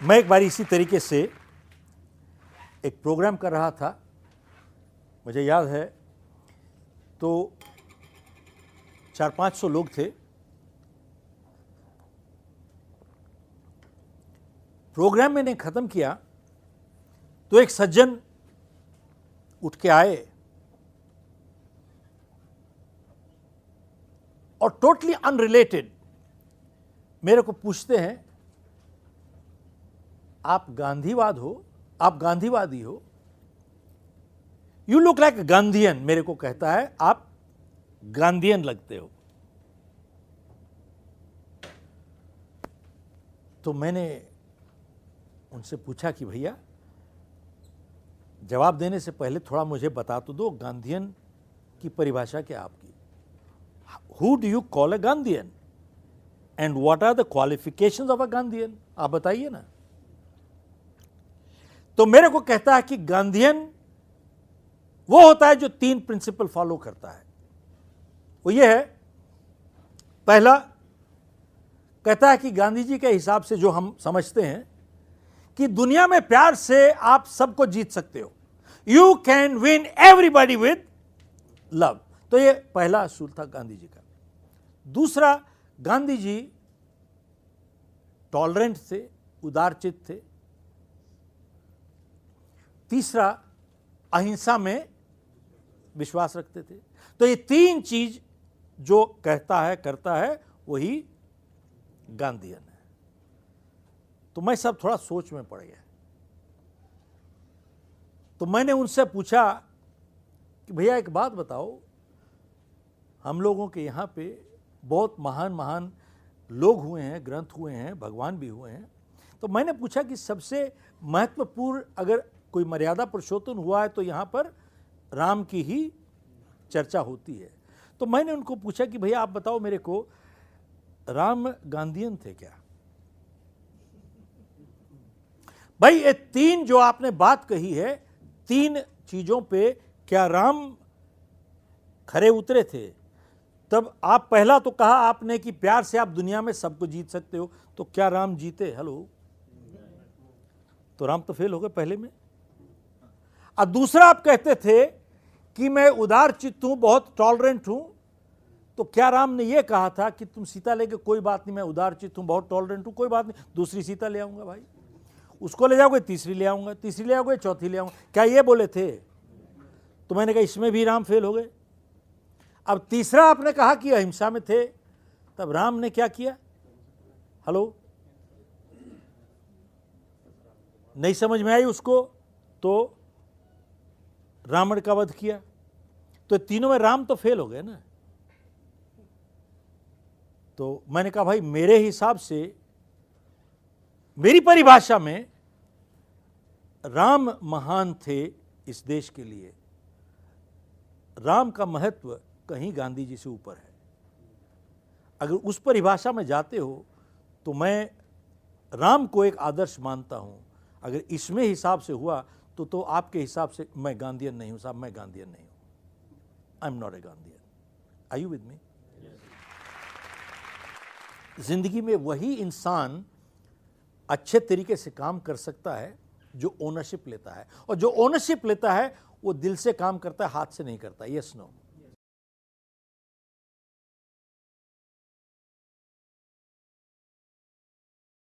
मैं एक बार इसी तरीके से एक प्रोग्राम कर रहा था, मुझे याद है। तो चार पाँच सौ लोग थे। प्रोग्राम मैंने ख़त्म किया तो एक सज्जन उठ के आए और टोटली अनरिलेटेड मेरे को पूछते हैं आप गांधीवाद हो, आप गांधीवादी हो यू लुक लाइक गांधीयन मेरे को कहता है, आप गांधीयन लगते हो। तो मैंने उनसे पूछा कि भैया, जवाब देने से पहले थोड़ा मुझे बता तो दो गांधीयन की परिभाषा क्या आपकी? Who do you call a Gandhian and what are the qualifications of a Gandhian आप बताइए ना। तो मेरे को कहता है कि गांधीयन, वो होता है जो तीन प्रिंसिपल फॉलो करता है। वो ये है, पहला, कहता है कि गांधी जी के हिसाब से जो हम समझते हैं कि दुनिया में प्यार से आप सबको जीत सकते हो। You can win everybody with love तो ये पहला असूल था गांधी जी का। दूसरा, गांधी जी टॉलरेंट थे, उदारचित थे तीसरा, अहिंसा में विश्वास रखते थे। तो ये तीन चीज़ जो कहता है, करता है, वही गांधीयन है। तो मैं सब थोड़ा सोच में पड़ गया। तो मैंने उनसे पूछा कि भैया एक बात बताओ, हम लोगों के यहाँ पे बहुत महान महान लोग हुए हैं, ग्रंथ हुए हैं, भगवान भी हुए हैं। तो मैंने पूछा कि सबसे महत्वपूर्ण अगर कोई मर्यादा पुरुषोत्तम हुआ है तो यहाँ पर राम की ही चर्चा होती है। तो मैंने उनको पूछा कि भैया आप बताओ मेरे को, राम गांधीयन थे क्या? भाई, ये तीन जो आपने बात कही है, तीन चीज़ों पे क्या राम खरे उतरे थे? तब आप पहला तो कहा आपने कि प्यार से आप दुनिया में सबको जीत सकते हो तो क्या राम जीते? हेलो? तो राम तो फेल हो गए पहले में। और दूसरा आप कहते थे कि मैं उदार चित्त हूँ, बहुत टॉलरेंट हूँ। तो क्या राम ने यह कहा था कि तुम सीता लेके कोई बात नहीं, मैं उदार चित्त हूँ, बहुत टॉलरेंट हूँ, कोई बात नहीं। दूसरी सीता ले आऊँगा भाई। उसको ले जाओगे, तीसरी ले आऊँगा, तीसरी ले आओगे, चौथी ले आऊँगा। क्या ये बोले थे? तो मैंने कहा, इसमें भी राम फेल हो गए। अब तीसरा आपने कहा कि अहिंसा में थे, तब राम ने क्या किया? हेलो? नहीं समझ में आई उसको? तो रावण का वध किया। तो तीनों में राम तो फेल हो गए ना। तो मैंने कहा, भाई, मेरे हिसाब से, मेरी परिभाषा में, राम महान थे इस देश के लिए। राम का महत्व कहीं गांधी जी से ऊपर है। अगर उस परिभाषा में जाते हो तो मैं राम को एक आदर्श मानता हूँ। अगर इसमें हिसाब से हुआ तो तो आपके हिसाब से मैं गांधीयन नहीं हूँ साहब मैं गांधीयन नहीं हूँ। I am not a Gandhian I you with me ज़िंदगी में वही इंसान अच्छे तरीके से काम कर सकता है जो ओनरशिप लेता है। और जो ओनरशिप लेता है वो दिल से काम करता है हाथ से नहीं करता। Yes no